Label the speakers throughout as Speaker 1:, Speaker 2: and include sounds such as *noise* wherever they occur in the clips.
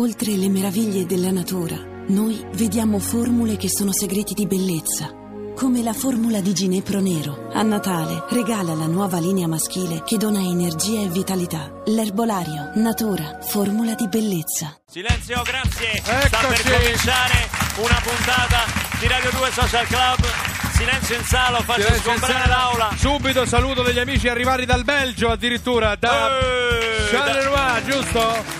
Speaker 1: Oltre le meraviglie della natura, noi vediamo formule che sono segreti di bellezza. Come la formula di Ginepro Nero. A Natale regala la nuova linea maschile che dona energia e vitalità. L'erbolario, natura, formula di bellezza.
Speaker 2: Silenzio, grazie. Sta per
Speaker 3: Eccoci.
Speaker 2: cominciare una puntata di Radio 2 Social Club. Silenzio in sala, faccio
Speaker 3: Silenzio
Speaker 2: sgombrare
Speaker 3: sala.
Speaker 2: l'aula.
Speaker 3: Subito saluto degli amici arrivati dal Belgio, addirittura da
Speaker 2: Eh,
Speaker 3: Charleroi, giusto?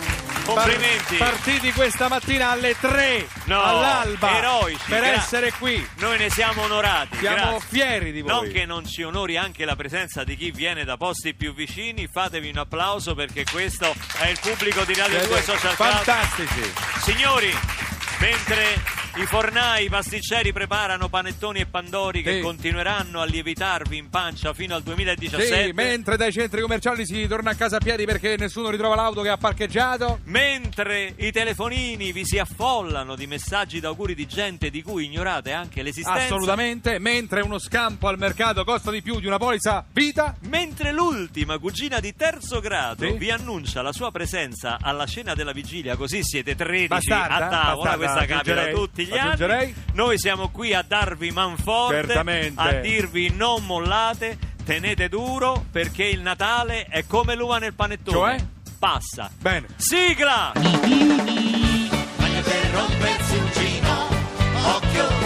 Speaker 2: Complimenti.
Speaker 3: Par- partiti questa mattina alle 3
Speaker 2: No,
Speaker 3: all'alba
Speaker 2: eroici,
Speaker 3: per
Speaker 2: gra-
Speaker 3: essere qui.
Speaker 2: Noi ne siamo onorati.
Speaker 3: Siamo
Speaker 2: grazie.
Speaker 3: fieri di voi.
Speaker 2: Non che non ci onori anche la presenza di chi viene da posti più vicini, fatevi un applauso perché questo è il pubblico di Radio 2 Social Club.
Speaker 3: Fantastici.
Speaker 2: Signori, mentre i fornai, i pasticceri preparano panettoni e pandori che
Speaker 3: Sì.
Speaker 2: continueranno a lievitarvi in pancia fino al 2017,
Speaker 3: Sì, mentre dai centri commerciali si torna a casa a piedi perché nessuno ritrova l'auto che ha parcheggiato.
Speaker 2: mentre i telefonini vi si affollano di messaggi d'auguri di gente di cui ignorate anche l'esistenza,
Speaker 3: Assolutamente, mentre uno scampo al mercato costa di più di una polizza vita.
Speaker 2: Mentre l'ultima cugina di terzo grado
Speaker 3: Sì.
Speaker 2: vi annuncia la sua presenza alla cena della vigilia, così siete 13
Speaker 3: Bastarda,
Speaker 2: a tavola,
Speaker 3: bastarda,
Speaker 2: questa capita
Speaker 3: aggiungerei,
Speaker 2: tutti gli
Speaker 3: aggiungerei.
Speaker 2: anni. Noi siamo qui a darvi manforte,
Speaker 3: Certamente.
Speaker 2: a dirvi non mollate, tenete duro perché il Natale è come l'uva nel panettone.
Speaker 3: Cioè?
Speaker 2: Passa.
Speaker 3: Bene.
Speaker 2: Sigla! Occhio.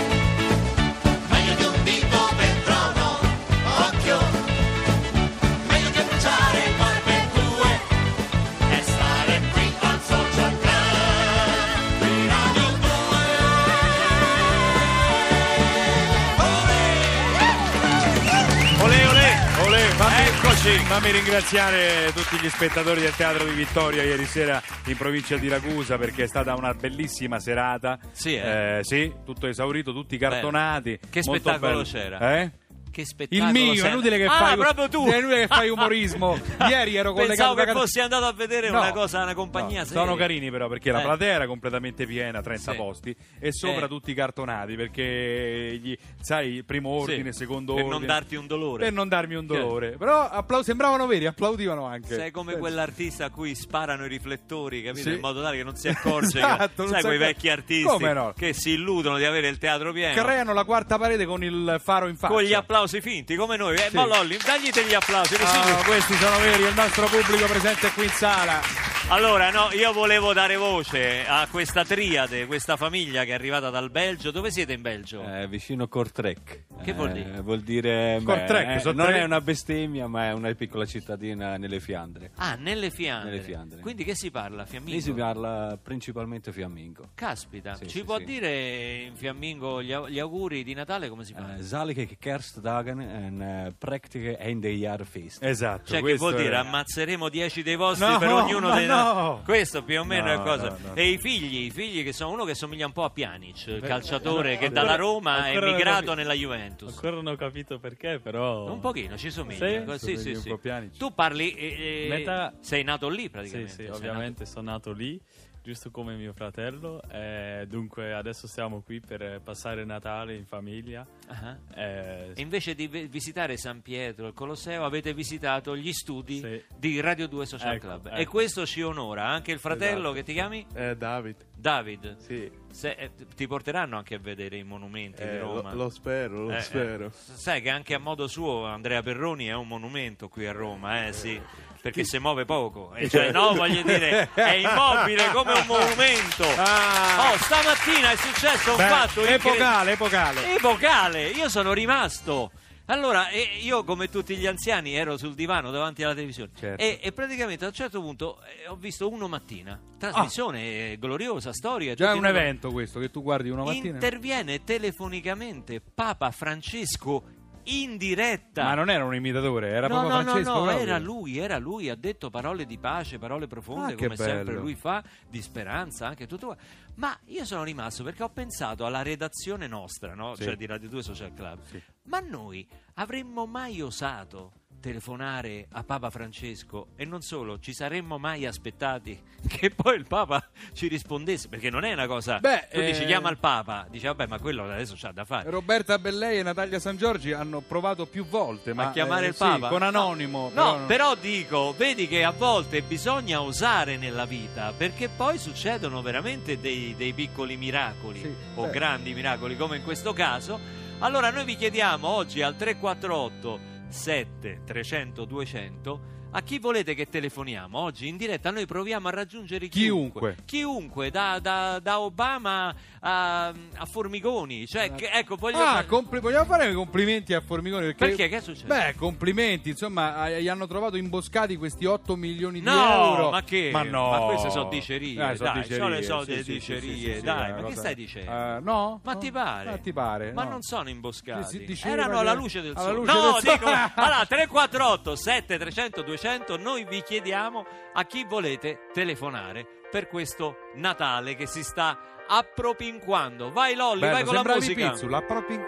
Speaker 2: Eccoci!
Speaker 3: fammi ringraziare tutti gli spettatori del Teatro di Vittoria ieri sera in provincia di Ragusa perché è stata una bellissima serata.
Speaker 2: Sì, eh?
Speaker 3: sì, tutto esaurito, tutti cartonati.
Speaker 2: Che
Speaker 3: molto
Speaker 2: spettacolo
Speaker 3: bello.
Speaker 2: c'era?
Speaker 3: Eh?
Speaker 2: Che
Speaker 3: Il
Speaker 2: spettacolo
Speaker 3: mio, è
Speaker 2: sei-
Speaker 3: inutile che
Speaker 2: ah,
Speaker 3: fai
Speaker 2: proprio tu!
Speaker 3: è inutile che fai umorismo. *laughs* Ieri ero collegato
Speaker 2: Pensavo che fossi andato a vedere
Speaker 3: No,
Speaker 2: una cosa, una compagnia
Speaker 3: no, sono carini però perché la
Speaker 2: Eh.
Speaker 3: platea era completamente piena, 30
Speaker 2: Sì.
Speaker 3: posti e sopra
Speaker 2: Eh.
Speaker 3: tutti cartonati perché gli, sai, primo ordine,
Speaker 2: Sì,
Speaker 3: secondo
Speaker 2: per
Speaker 3: ordine.
Speaker 2: non darti un dolore.
Speaker 3: Per non darmi un dolore. Però applau- sembravano veri, applaudivano anche.
Speaker 2: Sei come
Speaker 3: Sì.
Speaker 2: quell'artista a cui sparano i riflettori, capito?
Speaker 3: Sì.
Speaker 2: In modo tale che non si accorge. *laughs*
Speaker 3: Esatto,
Speaker 2: che, sai, quei vecchi artisti
Speaker 3: no?
Speaker 2: che si illudono di avere il teatro pieno.
Speaker 3: Creano la quarta parete con il faro in faccia.
Speaker 2: Con gli applausi finti, come noi. Eh,
Speaker 3: Sì.
Speaker 2: ma Lolli, dagli te gli applausi.
Speaker 3: Ah, questi sono veri, è il nostro pubblico presente qui in sala.
Speaker 2: Allora, no, io volevo dare voce a questa triade, questa famiglia che è arrivata dal Belgio. Dove siete in Belgio?
Speaker 4: Eh, vicino Kortrijk.
Speaker 2: Che vuol dire?
Speaker 4: Eh, vuol dire beh,
Speaker 3: Kortrijk,
Speaker 4: eh, non è una bestemmia, ma è una piccola cittadina nelle Fiandre.
Speaker 2: Ah, nelle Fiandre.
Speaker 4: Nelle Fiandre.
Speaker 2: Quindi che si parla? Fiammingo?
Speaker 4: Lì si parla principalmente fiammingo.
Speaker 2: Caspita,
Speaker 4: Sì,
Speaker 2: ci
Speaker 4: sì,
Speaker 2: può
Speaker 4: sì.
Speaker 2: dire in Fiammingo gli, au- gli auguri di Natale come si fa?
Speaker 4: Eh, zalige kerstdagen en eh, prachtige eindejaarfeest.
Speaker 3: Esatto.
Speaker 2: Cioè, che
Speaker 3: questo
Speaker 2: vuol dire?
Speaker 3: è-
Speaker 2: Ammazeremo 10 dei vostri
Speaker 3: No,
Speaker 2: per ognuno
Speaker 3: ma
Speaker 2: dei
Speaker 3: no. *laughs*
Speaker 2: Questo più o meno
Speaker 3: No,
Speaker 2: è cosa.
Speaker 3: no, no.
Speaker 2: E i figli, i figli che sono uno che somiglia un po' a Pjanic, il calciatore
Speaker 5: no,
Speaker 2: che
Speaker 5: ancora-
Speaker 2: dalla Roma è emigrato
Speaker 5: capi-
Speaker 2: nella Juventus.
Speaker 5: Ancora non ho capito perché, però.
Speaker 2: Un pochino ci somiglia.
Speaker 5: Sì?
Speaker 2: Sì, sì, sì. Tu parli. eh, eh,
Speaker 5: Metà-
Speaker 2: Sei nato lì
Speaker 5: Sì,
Speaker 2: praticamente.
Speaker 5: sì,
Speaker 2: sei
Speaker 5: ovviamente sono nato lì, giusto come mio fratello. e dunque adesso siamo qui per eh, passare Natale in famiglia.
Speaker 2: Ah.
Speaker 5: Eh,
Speaker 2: E invece di vi- visitare San Pietro, il Colosseo, avete visitato gli studi
Speaker 5: Sì.
Speaker 2: di Radio 2 Social
Speaker 5: Ecco,
Speaker 2: Club.
Speaker 5: ecco.
Speaker 2: E questo ci onora. Anche il fratello
Speaker 5: Esatto.
Speaker 2: che ti chiami?
Speaker 6: Eh, David,
Speaker 2: David.
Speaker 6: sì,
Speaker 2: Se- eh, ti porteranno anche a vedere i monumenti di
Speaker 6: eh, lo,
Speaker 2: Roma.
Speaker 6: lo spero, lo
Speaker 2: Eh, eh.
Speaker 6: spero.
Speaker 2: Sai che anche a modo suo Andrea Perroni è un monumento qui a Roma, eh sì, perché si muove poco. E cioè, no, voglio dire, è *laughs* immobile come un monumento.
Speaker 3: Ah,
Speaker 2: Oh, stamattina è successo un
Speaker 3: beh,
Speaker 2: fatto incre-
Speaker 3: epocale, epocale.
Speaker 2: epocale. Io sono rimasto. Allora, e io come tutti gli anziani ero sul divano davanti alla televisione
Speaker 3: Certo.
Speaker 2: e, e praticamente a un certo punto eh, ho visto uno mattina, trasmissione eh, gloriosa, storia.
Speaker 3: Già è
Speaker 2: tutti
Speaker 3: un
Speaker 2: noi-
Speaker 3: evento questo che tu guardi una mattina.
Speaker 2: Interviene telefonicamente Papa Francesco in diretta.
Speaker 3: Ma non era un imitatore, era
Speaker 2: no,
Speaker 3: proprio
Speaker 2: no,
Speaker 3: Francesco.
Speaker 2: no, no,
Speaker 3: proprio.
Speaker 2: era lui, era lui, ha detto parole di pace, parole profonde,
Speaker 3: Ah,
Speaker 2: come sempre lui fa, di speranza, anche tutto. Ma io sono rimasto perché ho pensato alla redazione nostra, no?
Speaker 3: Sì.
Speaker 2: cioè di Radio 2 Social Club.
Speaker 3: Sì.
Speaker 2: Ma noi avremmo mai osato telefonare a Papa Francesco e non solo, ci saremmo mai aspettati *laughs* che poi il Papa ci rispondesse, perché non è una cosa...
Speaker 3: Beh,
Speaker 2: tu dici
Speaker 3: eh,
Speaker 2: chiama il Papa, dici vabbè ma quello adesso c'ha da fare.
Speaker 3: Roberta Bellei e Natalia San Giorgi hanno provato più volte ma,
Speaker 2: a chiamare
Speaker 3: eh,
Speaker 2: il
Speaker 3: sì,
Speaker 2: Papa
Speaker 3: con anonimo.
Speaker 2: No,
Speaker 3: non-
Speaker 2: però dico, vedi che a volte bisogna osare nella vita perché poi succedono veramente dei, dei piccoli miracoli
Speaker 3: Sì,
Speaker 2: o
Speaker 3: beh.
Speaker 2: grandi miracoli come in questo caso. Allora noi vi chiediamo oggi al 348 7 300 200 a chi volete che telefoniamo oggi in diretta noi proviamo a raggiungere chiunque
Speaker 3: Chiunque.
Speaker 2: chiunque da, da- da Obama a, a Formigoni cioè che- ecco voglio
Speaker 3: Ah, compli- vogliamo fare i complimenti a Formigoni perché,
Speaker 2: Perché? Che è successo?
Speaker 3: Beh, complimenti, insomma, eh, gli hanno trovato imboscati questi 8 milioni di
Speaker 2: No,
Speaker 3: euro.
Speaker 2: ma che?
Speaker 3: Ma no.
Speaker 2: Ma queste sono dicerie,
Speaker 3: Eh, sono
Speaker 2: dai,
Speaker 3: dicerie,
Speaker 2: sono le
Speaker 3: sì,
Speaker 2: solite
Speaker 3: sì,
Speaker 2: dicerie,
Speaker 3: sì,
Speaker 2: dai, ma che stai dicendo?
Speaker 3: Eh, no?
Speaker 2: Ma
Speaker 3: No?
Speaker 2: ti pare?
Speaker 3: Ma ti pare?
Speaker 2: Ma
Speaker 3: no.
Speaker 2: non sono imboscati. Erano alla luce del sole.
Speaker 3: luce
Speaker 2: no,
Speaker 3: del
Speaker 2: dico, *laughs* allora 348 7 300 200 noi vi chiediamo a chi volete telefonare per questo Natale che si sta appropinquando. Vai Lolli,
Speaker 3: Bello,
Speaker 2: vai con la musica.
Speaker 3: Pizzula, proprio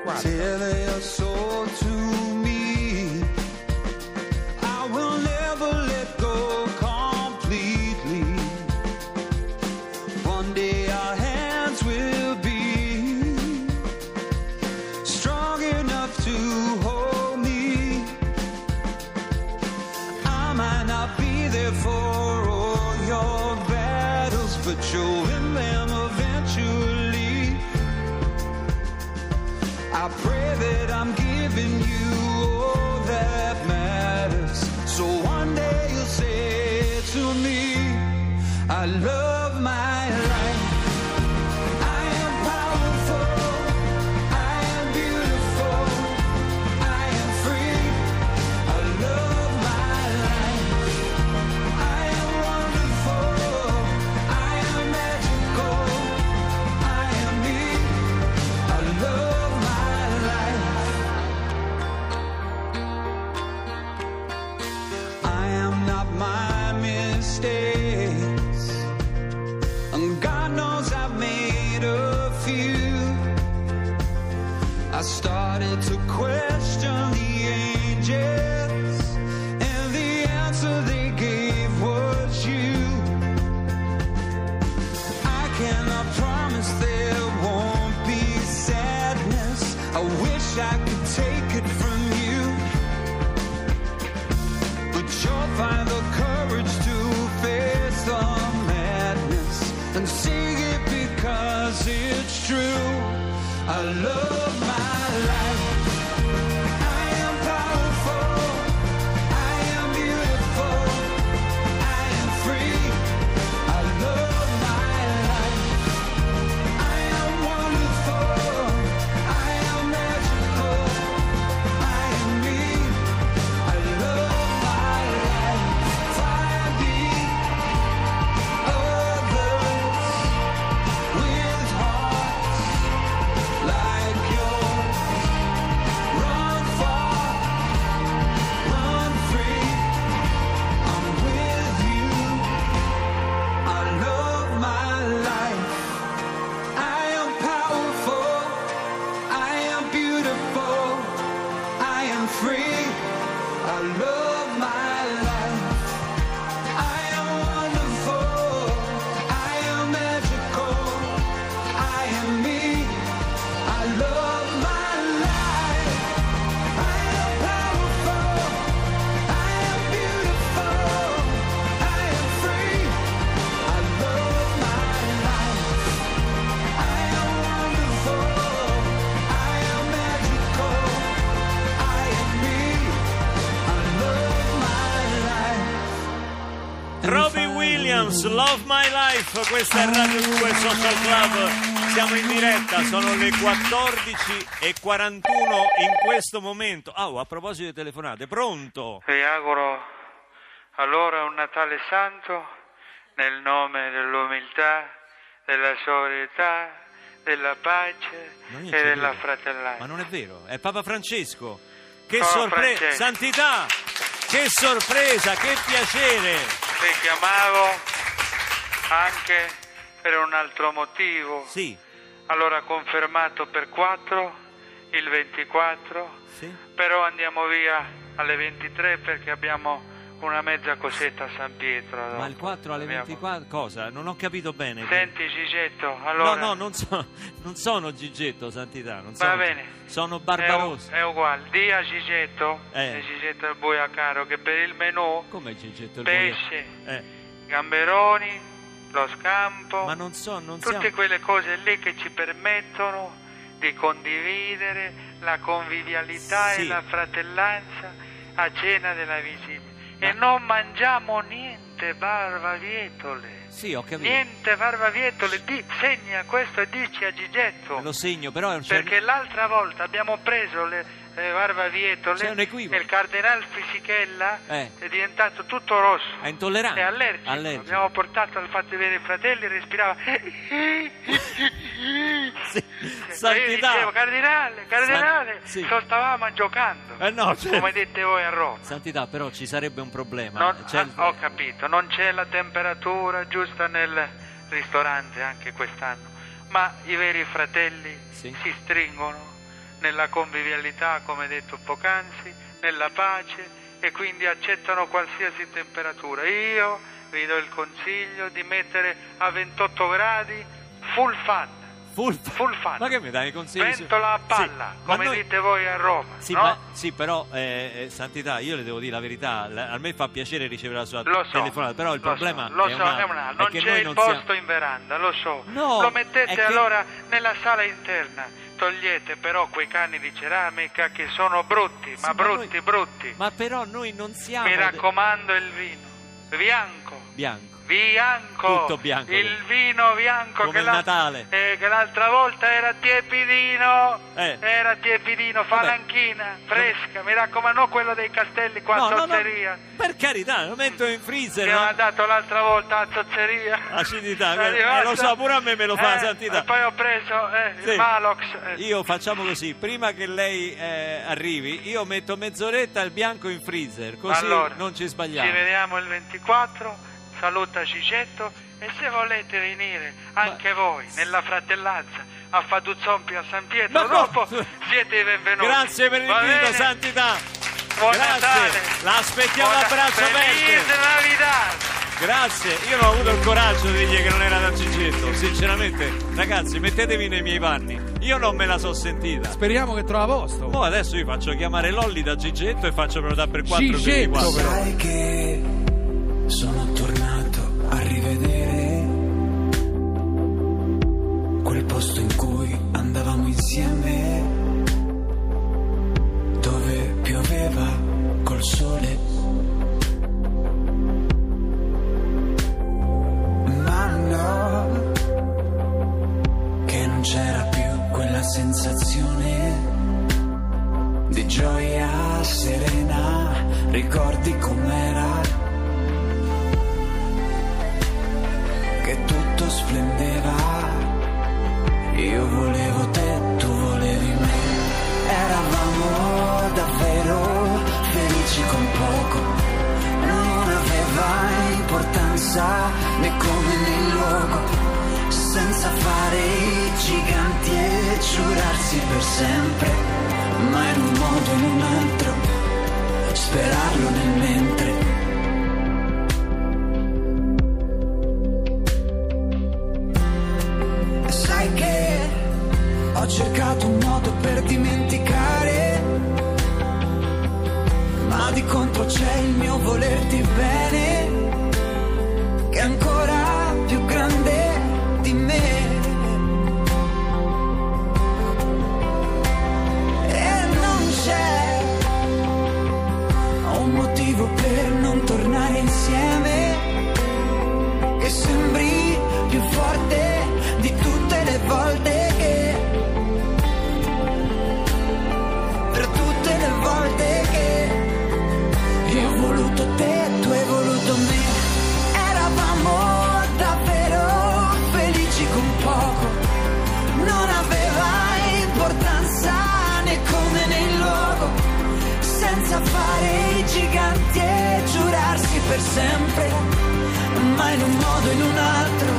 Speaker 7: my life. You. Love My Life,
Speaker 2: questa è Radio 2 Social Club, siamo in diretta, sono le 14 e 41 in questo momento. Ah, oh, a proposito di telefonate, pronto?
Speaker 8: Vi auguro allora un Natale santo nel nome dell'umiltà, della solidarietà, della pace e della
Speaker 2: credo.
Speaker 8: fratellanza.
Speaker 2: Ma non è vero, è Papa Francesco. Che
Speaker 8: Papa
Speaker 2: sorpresa,
Speaker 8: Francesco.
Speaker 2: santità, che sorpresa, che piacere.
Speaker 8: Vi chiamavo anche per un altro motivo.
Speaker 2: Sì,
Speaker 8: Allora confermato per 4 il 24,
Speaker 2: sì.
Speaker 8: però andiamo via alle 23 perché abbiamo una mezza cosetta a San Pietro.
Speaker 2: Ma il 4 alle
Speaker 8: Abbiamo-
Speaker 2: 24 cosa? Non ho capito bene.
Speaker 8: Senti Gigetto, allora...
Speaker 2: No, no, non, so- *laughs* non sono Gigetto, Santità. Non
Speaker 8: Va
Speaker 2: sono,
Speaker 8: bene.
Speaker 2: Sono
Speaker 8: È,
Speaker 2: Barbarossa.
Speaker 8: è uguale, di a Gigetto,
Speaker 2: Eh.
Speaker 8: e Gigetto il Boiacaro, che per il menù
Speaker 2: Come Gigetto? Il
Speaker 8: pesce,
Speaker 2: boia- Eh,
Speaker 8: gamberoni, lo scampo,
Speaker 2: ma non so, non
Speaker 8: tutte
Speaker 2: siamo...
Speaker 8: quelle cose lì che ci permettono di condividere la convivialità
Speaker 2: Sì.
Speaker 8: e la fratellanza a cena della vigilia. E
Speaker 2: Ma-
Speaker 8: non mangiamo niente barbavietole.
Speaker 2: Sì, ho capito.
Speaker 8: Niente barbavietole, di, segna questo e dici a Gigetto.
Speaker 2: Lo segno, però è un certo-
Speaker 8: Perché l'altra volta abbiamo preso le, le barbavietole
Speaker 2: C'è un equivoco.
Speaker 8: il cardinal Fisichella
Speaker 2: Eh.
Speaker 8: è diventato tutto rosso.
Speaker 2: È intollerante.
Speaker 8: È allergico.
Speaker 2: Allergico.
Speaker 8: Abbiamo portato al fatto di vedere i fratelli, respirava. *laughs*
Speaker 2: Sì.
Speaker 8: Io
Speaker 2: Santità.
Speaker 8: dicevo, cardinale, cardinale,
Speaker 2: San- sì.
Speaker 8: stavamo giocando.
Speaker 2: Eh no, cioè-
Speaker 8: Come dite voi a Roma.
Speaker 2: Santità, però ci sarebbe un problema.
Speaker 8: Non-
Speaker 2: C'è il-
Speaker 8: ah, ho capito, non c'è la temperatura giusta nel ristorante anche quest'anno, ma i veri fratelli
Speaker 2: Sì.
Speaker 8: si stringono nella convivialità, come detto poc'anzi, nella pace e quindi accettano qualsiasi temperatura. Io vi do il consiglio di mettere a 28 gradi full fan,
Speaker 2: Full,
Speaker 8: full fan.
Speaker 2: Ma che mi dai i consigli?
Speaker 8: Ventola a palla,
Speaker 2: Sì,
Speaker 8: come
Speaker 2: noi-
Speaker 8: dite voi a Roma.
Speaker 2: Sì,
Speaker 8: no?
Speaker 2: ma- sì, però, eh, eh, Santità, io le devo dire la verità. A me fa piacere ricevere la sua
Speaker 8: Lo so,
Speaker 2: telefonata, però il
Speaker 8: lo
Speaker 2: problema
Speaker 8: so, lo
Speaker 2: è,
Speaker 8: so,
Speaker 2: un altro,
Speaker 8: è un altro. Non
Speaker 2: che
Speaker 8: c'è
Speaker 2: noi
Speaker 8: il
Speaker 2: non
Speaker 8: posto
Speaker 2: siamo-
Speaker 8: in veranda, lo so.
Speaker 2: No,
Speaker 8: lo mettete
Speaker 2: che-
Speaker 8: allora nella sala interna. Togliete però quei cani di ceramica che sono brutti,
Speaker 2: Sì,
Speaker 8: ma
Speaker 2: ma
Speaker 8: brutti,
Speaker 2: noi-
Speaker 8: brutti.
Speaker 2: Ma però noi non siamo
Speaker 8: Mi raccomando il vino. Bianco.
Speaker 2: bianco.
Speaker 8: Bianco.
Speaker 2: Tutto bianco.
Speaker 8: Il vino bianco
Speaker 2: Come
Speaker 8: che,
Speaker 2: il Natale.
Speaker 8: eh, che l'altra volta era tiepidino.
Speaker 2: Eh.
Speaker 8: Era tiepidino, falanchina, fresca. Mi raccomando, non quello dei castelli qua
Speaker 2: No,
Speaker 8: a
Speaker 2: no, no,
Speaker 8: Zozzeria.
Speaker 2: per carità, lo metto in freezer.
Speaker 8: Che mi
Speaker 2: no?
Speaker 8: ha dato l'altra volta a Zozzeria.
Speaker 2: Acidità, *laughs* eh, lo so, pure a me me lo fa,
Speaker 8: Eh,
Speaker 2: Santità.
Speaker 8: E poi ho preso eh,
Speaker 2: Sì.
Speaker 8: il Malox. eh.
Speaker 2: Io facciamo così, prima che lei eh, arrivi, io metto mezz'oretta il bianco in freezer, così
Speaker 8: allora,
Speaker 2: non ci sbagliamo.
Speaker 8: Ci vediamo il 24. Saluta Cicetto. E se volete venire anche voi nella fratellanza a Faduzzompi a San Pietro,
Speaker 2: Ma no.
Speaker 8: dopo siete i benvenuti.
Speaker 2: Grazie per l'invito? Santità.
Speaker 8: Buon
Speaker 2: Grazie.
Speaker 8: Natale.
Speaker 2: L'aspettiamo
Speaker 8: Buona-
Speaker 2: a aperte.
Speaker 8: Navidad.
Speaker 2: Grazie, io non ho avuto il coraggio di dirgli che non era da Gigetto. Sinceramente, ragazzi, mettetevi nei miei panni. Io non me la so sentita.
Speaker 9: Speriamo che trova posto.
Speaker 2: Mo adesso io faccio chiamare Lolli da Gigetto e faccio prenotare per 4 per
Speaker 9: Gigetto,
Speaker 2: 24.
Speaker 9: però.
Speaker 6: Sai che sono tutto splendeva, io volevo te, tu volevi me, eravamo davvero felici con poco, non aveva importanza né come né luogo, senza fare i giganti e giurarsi per sempre, ma in un modo o in un altro, sperarlo nel mentre. Per dimenticare, ma di contro c'è il mio volerti bene, che ancora per sempre ma in un modo o in un altro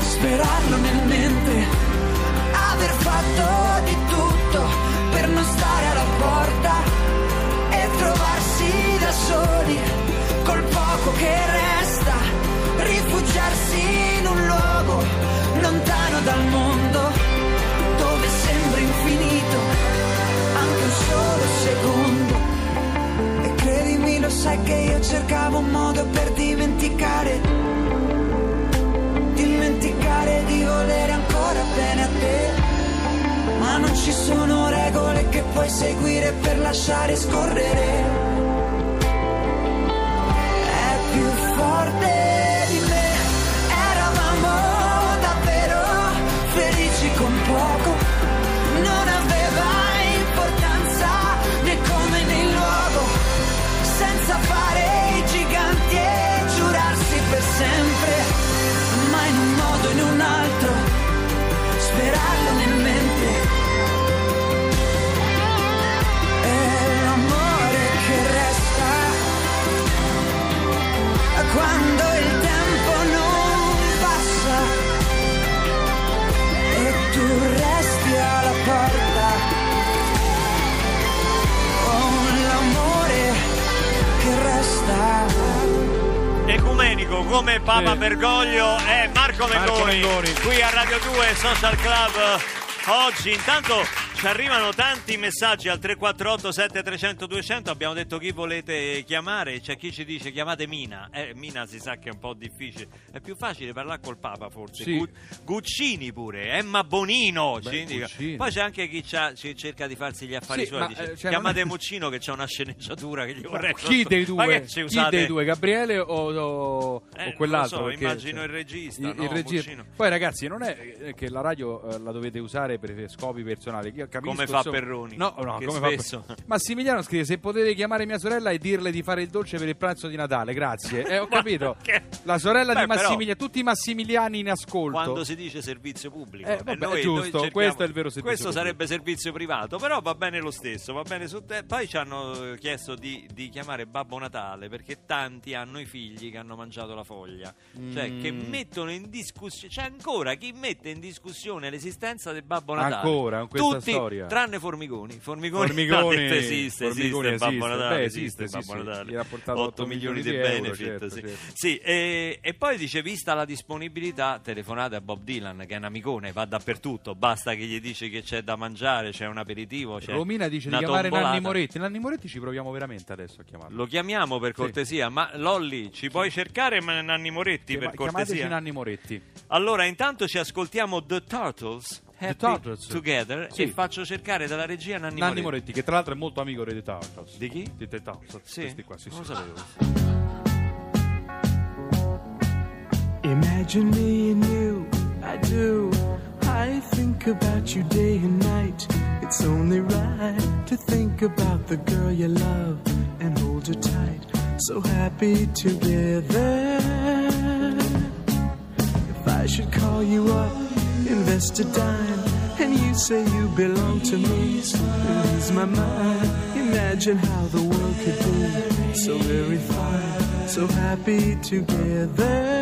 Speaker 6: sperarlo nel mente aver fatto di tutto per non stare alla porta e trovare soli, col poco che resta, rifugiarsi in un luogo lontano dal mondo, dove sembra infinito anche un solo secondo. Sai che io cercavo un modo per dimenticare, dimenticare di volere ancora bene a te. Ma non ci sono regole che puoi seguire per lasciare scorrere. Come
Speaker 2: Papa. Bergoglio e Marco
Speaker 3: Marco
Speaker 2: Mengoni,
Speaker 3: Mengoni.
Speaker 2: qui a Radio 2 Social Club oggi intanto ci arrivano tanti messaggi al 348 7300 200 abbiamo detto chi volete chiamare c'è chi ci dice chiamate Mina eh, Mina si sa che è un po' difficile è più facile parlare col Papa forse
Speaker 3: Sì.
Speaker 2: Gu- Guccini pure Emma Bonino
Speaker 3: Beh,
Speaker 2: poi c'è anche chi ci cerca di farsi gli affari
Speaker 3: Sì,
Speaker 2: suoi
Speaker 3: ma,
Speaker 2: dice,
Speaker 3: eh,
Speaker 2: chiamate
Speaker 3: è-
Speaker 2: Muccino che c'è una sceneggiatura che gli vorrei
Speaker 3: Chi dei due? Chi
Speaker 2: usate?
Speaker 3: dei due? Gabriele o, o-
Speaker 2: Eh,
Speaker 3: o quell'altro?
Speaker 2: lo so, immagino
Speaker 3: cioè,
Speaker 2: il regista,
Speaker 3: il-
Speaker 2: no,
Speaker 3: il regista. Poi ragazzi, non è eh, che la radio eh, la dovete usare per scopi personali. Capisco,
Speaker 2: Come fa Perroni,
Speaker 3: No, no, come
Speaker 2: spesso-
Speaker 3: fa Massimiliano scrive se potete chiamare mia sorella e dirle di fare il dolce per il pranzo di Natale, grazie. Eh, ho *laughs* capito.
Speaker 2: che-
Speaker 3: La sorella
Speaker 2: Beh,
Speaker 3: di Massimiliano, tutti i massimiliani in ascolto.
Speaker 2: quando si dice servizio pubblico
Speaker 3: Eh, vabbè, giusto, questo è il vero servizio
Speaker 2: questo
Speaker 3: pubblico.
Speaker 2: sarebbe servizio privato però va bene lo stesso va bene su te poi ci hanno chiesto di, di chiamare Babbo Natale perché tanti hanno i figli che hanno mangiato la foglia cioè che
Speaker 3: Mm.
Speaker 2: mettono in discussione c'è ancora chi mette in discussione l'esistenza del Babbo Natale
Speaker 3: Ancora,
Speaker 2: tutti
Speaker 3: storia.
Speaker 2: tranne Formigoni Formigoni,
Speaker 3: Formigoni,
Speaker 2: detto esiste
Speaker 3: Formigoni
Speaker 2: esiste Babbo
Speaker 3: esiste.
Speaker 2: Natale
Speaker 3: Beh,
Speaker 2: esiste,
Speaker 3: esiste, sì,
Speaker 2: Babbo
Speaker 3: sì.
Speaker 2: Natale
Speaker 3: ha portato
Speaker 2: 8
Speaker 3: otto
Speaker 2: milioni di,
Speaker 3: milioni di euro,
Speaker 2: benefit
Speaker 3: certo,
Speaker 2: sì.
Speaker 3: certo.
Speaker 2: Sì, e, e poi dice, vista la disponibilità, telefonate a Bob Dylan, che è un amicone, va dappertutto, basta che gli dici che c'è da mangiare, c'è un aperitivo, c'è
Speaker 3: Romina dice di chiamare
Speaker 2: tombolata.
Speaker 3: Nanni Moretti. Nanni Moretti ci proviamo veramente adesso a chiamarlo.
Speaker 2: Lo chiamiamo per cortesia, ma Lolli, ci puoi cercare ma- Nanni Moretti
Speaker 3: Chiama-
Speaker 2: per cortesia?
Speaker 3: Nanni Moretti.
Speaker 2: Allora, intanto ci ascoltiamo The Turtles, Happy
Speaker 3: Turtles.
Speaker 2: Together,
Speaker 3: Sì.
Speaker 2: e faccio cercare dalla regia Nanni,
Speaker 3: Nanni
Speaker 2: Moretti.
Speaker 3: Moretti, che tra l'altro è molto amico dei The Turtles.
Speaker 2: Di chi?
Speaker 3: Di The Turtles.
Speaker 2: Sì,
Speaker 3: Questi qua, sì,
Speaker 2: non lo
Speaker 3: sì.
Speaker 2: sapevo.
Speaker 9: Imagine me and you, I do. I think about you day and night. It's only right to think about the girl you love and hold her tight. So happy together. If I should call you up, invest a dime, and you say you belong to me, lose my mind. Imagine how the world could be so very fine, so happy together.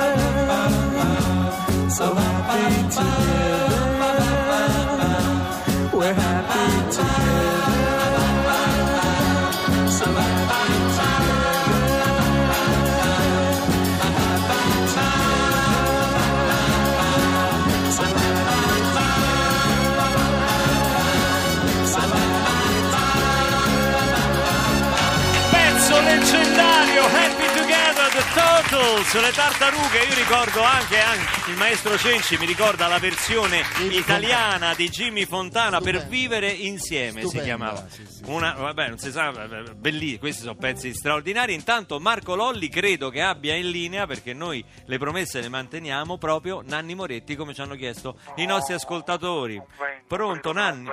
Speaker 2: Turtles, le tartarughe. Io ricordo anche, anche il maestro Cenci mi ricorda la versione italiana di Jimmy Fontana per vivere insieme si
Speaker 10: Stupenda,
Speaker 2: chiamava.
Speaker 10: sì, sì.
Speaker 2: Una, vabbè, non si sa, bellissimi, questi sono pezzi straordinari. Intanto Marco Lolli credo che abbia in linea perché noi le promesse le manteniamo proprio Nanni Moretti come ci hanno chiesto i nostri ascoltatori. Pronto Nanni?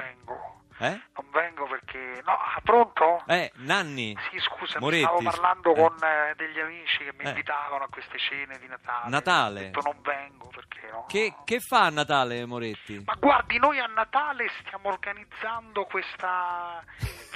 Speaker 2: Eh?
Speaker 11: Non vengo perché... No, ah, pronto?
Speaker 2: Eh, Nanni?
Speaker 11: Sì, scusa,
Speaker 2: Moretti,
Speaker 11: stavo parlando
Speaker 2: eh.
Speaker 11: con eh, degli amici che mi
Speaker 2: Eh.
Speaker 11: invitavano a queste cene di Natale.
Speaker 2: Natale?
Speaker 11: Ho detto non vengo perché no.
Speaker 2: Che, che fa a Natale Moretti?
Speaker 11: Ma guardi, noi a Natale stiamo organizzando questa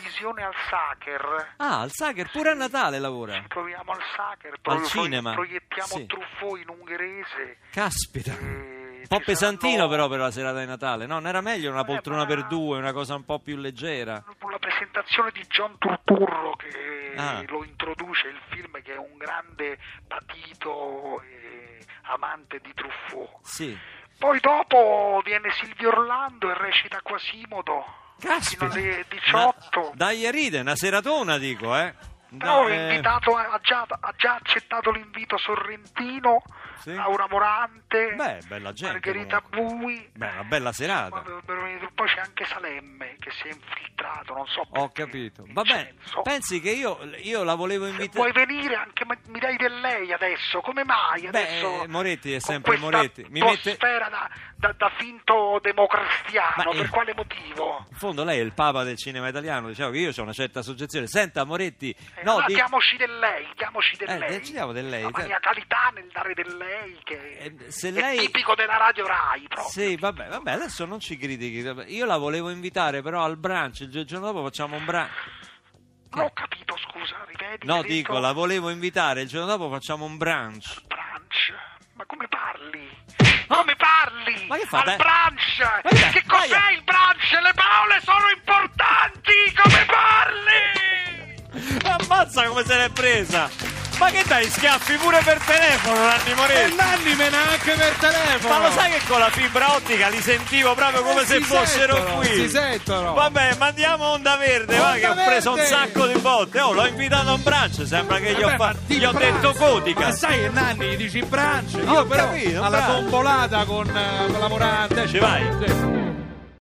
Speaker 11: visione al Sacher.
Speaker 2: Ah, al Sacher pure a Natale lavora.
Speaker 11: Ci troviamo al Sacher,
Speaker 2: Al
Speaker 11: pro-
Speaker 2: cinema?
Speaker 11: proiettiamo
Speaker 2: Sì.
Speaker 11: Truffaut in ungherese.
Speaker 2: Caspita.
Speaker 11: e
Speaker 2: Un po' pesantino
Speaker 11: saranno-
Speaker 2: però per la serata di Natale, no? Non era meglio una
Speaker 11: Eh,
Speaker 2: poltrona
Speaker 11: ma-
Speaker 2: per due, una cosa un po' più leggera?
Speaker 11: la presentazione di John Turturro che
Speaker 2: Ah.
Speaker 11: lo introduce il film che è un grande patito e amante di Truffaut.
Speaker 2: Sì.
Speaker 11: Poi dopo viene Silvio Orlando e recita Quasimodo fino
Speaker 2: Caspita.
Speaker 11: alle 18.
Speaker 2: Dai a ride, una seratona dico, eh. No,
Speaker 11: è
Speaker 2: eh,
Speaker 11: invitato, ha, già, ha già accettato l'invito Sorrentino,
Speaker 2: Sì.
Speaker 11: Laura Morante,
Speaker 2: Beh, bella gente.
Speaker 11: Margherita
Speaker 2: comunque.
Speaker 11: Bui.
Speaker 2: Beh, una bella serata.
Speaker 11: Poi c'è anche Salemme che si è infiltrato, non so perché.
Speaker 2: Ho capito. Va bene, pensi che io, io la volevo invitare...
Speaker 11: vuoi venire anche mi dai del lei adesso, come mai adesso?
Speaker 2: Beh, Moretti è sempre Moretti. Mi mette...
Speaker 11: atmosfera da, da- da finto democristiano,
Speaker 2: Ma,
Speaker 11: per quale motivo?
Speaker 2: In fondo lei è il papa del cinema italiano, diciamo che io ho una certa soggezione. Senta Moretti,
Speaker 11: Eh,
Speaker 2: no,
Speaker 11: allora
Speaker 2: di-
Speaker 11: diamoci del lei, diamoci del
Speaker 2: Eh,
Speaker 11: lei.
Speaker 2: decidiamo del lei.
Speaker 11: La maniacalità nel dare del lei che
Speaker 2: Eh,
Speaker 11: è
Speaker 2: lei-
Speaker 11: tipico della radio Rai proprio.
Speaker 2: Sì, vabbè, vabbè, adesso non ci critichi. Io la volevo invitare però al brunch, il giorno dopo facciamo un brunch.
Speaker 11: Non ho capito, scusa, ripeti.
Speaker 2: No, dico, la volevo invitare, il giorno dopo facciamo un brunch.
Speaker 11: brunch. Ma come parli? Come parli?
Speaker 2: Ma che fa,
Speaker 11: Al brunch!
Speaker 2: Ma che-
Speaker 11: che cos'è
Speaker 2: Aia.
Speaker 11: il brunch? Le parole sono importanti!
Speaker 2: Ammazza come se l'è presa! Ma che dai, schiaffi pure per telefono, Nanni
Speaker 3: E
Speaker 2: Moretti!
Speaker 3: Nanni me ne ha anche per telefono.
Speaker 2: Ma lo sai che con la fibra ottica li sentivo proprio come
Speaker 3: Eh,
Speaker 2: se fossero
Speaker 3: sentono,
Speaker 2: qui?
Speaker 3: si sentono.
Speaker 2: Vabbè, mandiamo onda verde, va,
Speaker 3: Onda
Speaker 2: che ho preso un
Speaker 3: verde.
Speaker 2: sacco di botte. Oh, l'ho invitato a un brunch, sembra che gli ho,
Speaker 3: Vabbè,
Speaker 2: fa-
Speaker 3: ma di
Speaker 2: gli ho detto codica.
Speaker 3: Ma sai che Nanni gli dici brunch?
Speaker 2: Ho
Speaker 3: Io però
Speaker 2: capito,
Speaker 3: alla
Speaker 2: brunch.
Speaker 3: tombolata con, eh, con la Morante.
Speaker 2: Ci vai?
Speaker 3: Sì.